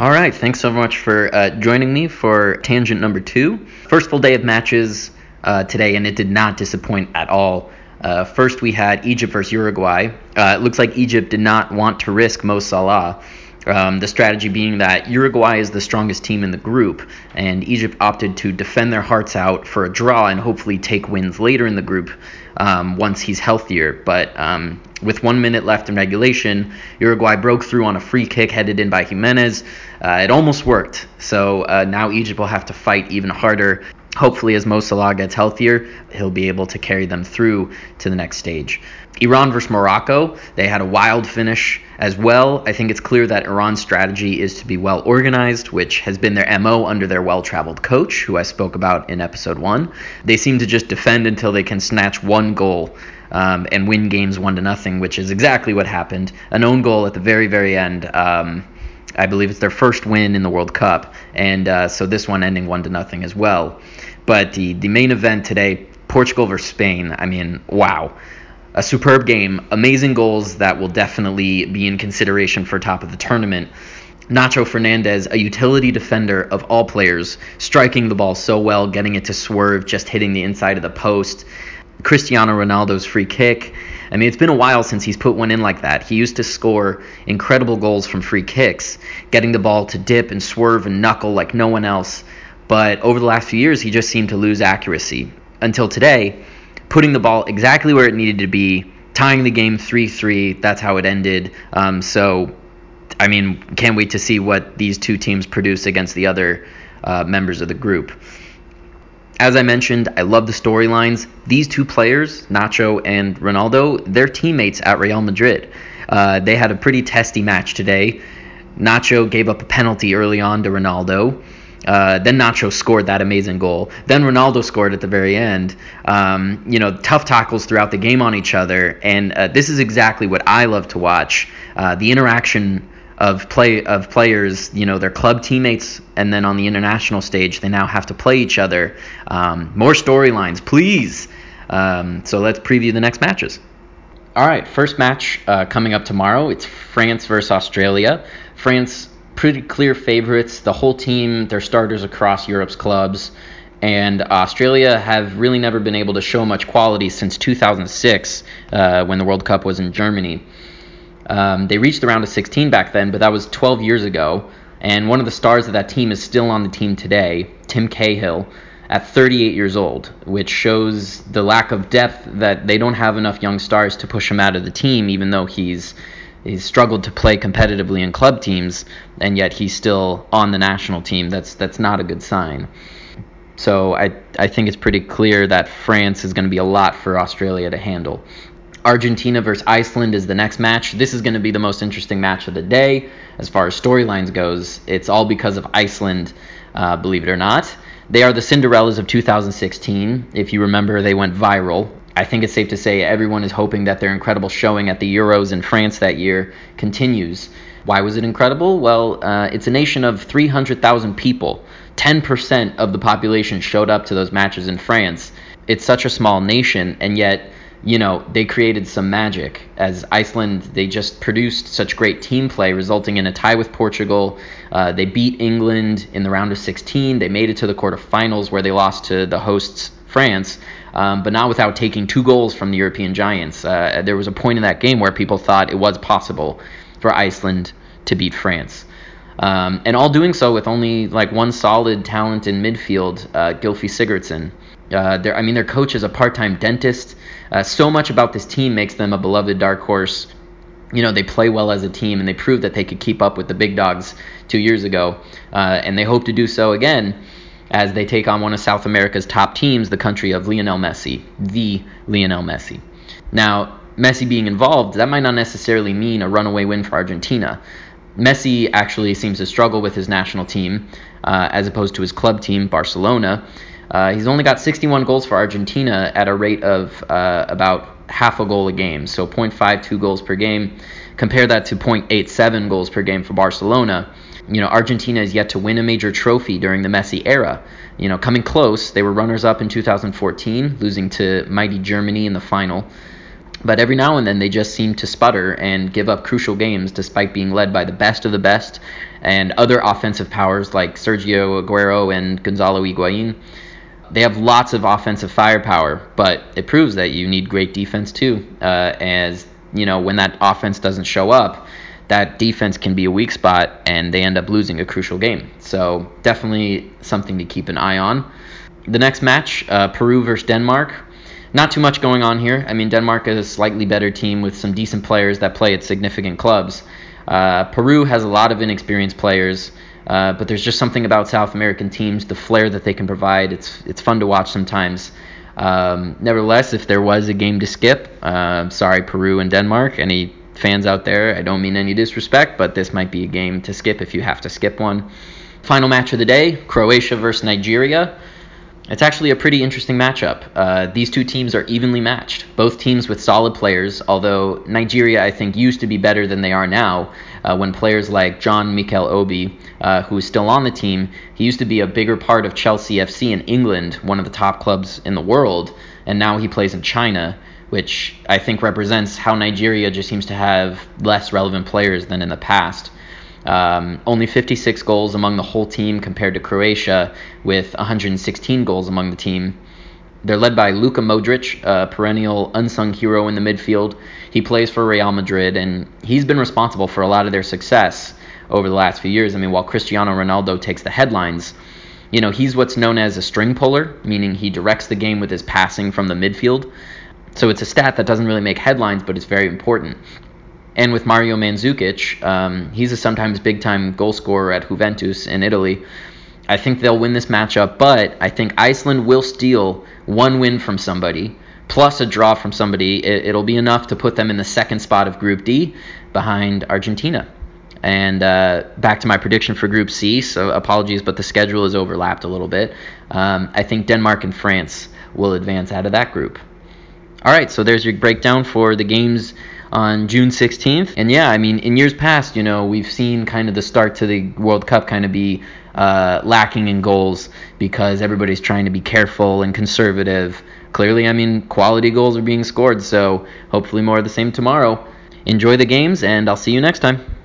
All right, thanks so much for uh, joining me for tangent number two. First full day of matches uh, today, and it did not disappoint at all. Uh, first, we had Egypt versus Uruguay. Uh, it looks like Egypt did not want to risk Mo Salah. Um, the strategy being that Uruguay is the strongest team in the group, and Egypt opted to defend their hearts out for a draw and hopefully take wins later in the group um, once he's healthier. But um, with one minute left in regulation, Uruguay broke through on a free kick headed in by Gimenez. Uh, it almost worked, so uh, now Egypt will have to fight even harder. Hopefully, as Mo Salah gets healthier, he'll be able to carry them through to the next stage. Iran versus Morocco, they had a wild finish as well. I think it's clear that Iran's strategy is to be well organized, which has been their MO under their well traveled coach, who I spoke about in episode one. They seem to just defend until they can snatch one goal. Um, and win games one to nothing, which is exactly what happened. An own goal at the very, very end. Um, I believe it's their first win in the World Cup, and uh, so this one ending one to nothing as well. But the the main event today, Portugal versus Spain. I mean, wow a superb game, amazing goals that will definitely be in consideration for top of the tournament. Nacho Fernandez, a utility defender of all players, striking the ball so well, getting it to swerve, just hitting the inside of the post. Cristiano Ronaldo's free kick. I mean, it's been a while since he's put one in like that. He used to score incredible goals from free kicks, getting the ball to dip and swerve and knuckle like no one else. But over the last few years, he just seemed to lose accuracy. Until today, putting the ball exactly where it needed to be, tying the game 3 3. That's how it ended. Um, so, I mean, can't wait to see what these two teams produce against the other uh, members of the group. As I mentioned, I love the storylines. These two players, Nacho and Ronaldo, they're teammates at Real Madrid. Uh, they had a pretty testy match today. Nacho gave up a penalty early on to Ronaldo. Uh, then Nacho scored that amazing goal. Then Ronaldo scored at the very end. Um, you know, tough tackles throughout the game on each other, and uh, this is exactly what I love to watch. Uh, the interaction of play of players, you know, their club teammates, and then on the international stage, they now have to play each other. Um, more storylines, please. Um, so let's preview the next matches. All right, first match uh, coming up tomorrow. It's France versus Australia. France pretty clear favorites. The whole team, their starters across Europe's clubs. And Australia have really never been able to show much quality since 2006 uh, when the World Cup was in Germany. Um, they reached the round of 16 back then, but that was 12 years ago. And one of the stars of that team is still on the team today, Tim Cahill, at 38 years old, which shows the lack of depth that they don't have enough young stars to push him out of the team, even though he's he's struggled to play competitively in club teams, and yet he's still on the national team. That's that's not a good sign. So I I think it's pretty clear that France is going to be a lot for Australia to handle. Argentina versus Iceland is the next match. This is going to be the most interesting match of the day as far as storylines goes. It's all because of Iceland, uh, believe it or not. They are the Cinderellas of 2016. If you remember, they went viral I think it's safe to say everyone is hoping that their incredible showing at the Euros in France that year continues. Why was it incredible? Well, uh, it's a nation of 300,000 people. 10% of the population showed up to those matches in France. It's such a small nation, and yet, you know, they created some magic. As Iceland, they just produced such great team play, resulting in a tie with Portugal. Uh, they beat England in the round of 16. They made it to the quarterfinals where they lost to the hosts, France um, but not without taking two goals from the European giants. Uh, there was a point in that game where people thought it was possible for Iceland to beat France. Um, and all doing so with only like one solid talent in midfield, uh, Gylfi Sigurdsson. Uh, I mean, their coach is a part-time dentist. Uh, so much about this team makes them a beloved dark horse. You know, they play well as a team, and they proved that they could keep up with the big dogs two years ago, uh, and they hope to do so again as they take on one of South America's top teams, the country of Lionel Messi, the Lionel Messi. Now, Messi being involved, that might not necessarily mean a runaway win for Argentina. Messi actually seems to struggle with his national team uh, as opposed to his club team, Barcelona. Uh, he's only got 61 goals for Argentina at a rate of uh, about half a goal a game, so 0.52 goals per game. Compare that to 0.87 goals per game for Barcelona you know, Argentina is yet to win a major trophy during the Messi era. You know, coming close, they were runners up in 2014, losing to mighty Germany in the final. but every now and then they just seem to sputter and give up crucial games despite being led by the best of the best and other offensive powers like Sergio Aguero and Gonzalo Higuain. They have lots of offensive firepower, but it proves that you need great defense too. Uh, as you know, when that offense doesn't show up, that defense can be a weak spot, and they end up losing a crucial game. So definitely something to keep an eye on. The next match, uh, Peru versus Denmark. Not too much going on here. I mean, Denmark is a slightly better team with some decent players that play at significant clubs. Uh, Peru has a lot of inexperienced players, uh, but there's just something about South American teams, the flair that they can provide. It's it's fun to watch sometimes. Um, nevertheless, if there was a game to skip, uh, sorry, Peru and Denmark. Any fans out there, I don't mean any disrespect, but this might be a game to skip if you have to skip one. Final match of the day Croatia versus Nigeria. It's actually a pretty interesting matchup. Uh, these two teams are evenly matched, both teams with solid players, although Nigeria, I think, used to be better than they are now uh, when players like John Mikel Obi, uh, who is still on the team, he used to be a bigger part of Chelsea FC in England, one of the top clubs in the world, and now he plays in China, which I think represents how Nigeria just seems to have less relevant players than in the past. Um, only 56 goals among the whole team compared to Croatia with 116 goals among the team. They're led by Luka Modric, a perennial unsung hero in the midfield. He plays for Real Madrid, and he's been responsible for a lot of their success over the last few years. I mean, while Cristiano Ronaldo takes the headlines, you know, he's what's known as a string puller, meaning he directs the game with his passing from the midfield. So it's a stat that doesn't really make headlines, but it's very important. And with Mario Mandzukic, um, he's a sometimes big time goal scorer at Juventus in Italy. I think they'll win this matchup, but I think Iceland will steal one win from somebody plus a draw from somebody. It, will be enough to put them in the second spot of Group D behind Argentina. And uh, back to my prediction for Group C. So apologies, but the schedule is overlapped a little bit. Um, I think Denmark and France will advance out of that group. All right, so there's your breakdown for the games on June 16th. And yeah, I mean, in years past, you know, we've seen kind of the start to the World Cup kind of be uh, lacking in goals because everybody's trying to be careful and conservative. Clearly, I mean, quality goals are being scored, so hopefully more of the same tomorrow. Enjoy the games, and I'll see you next time.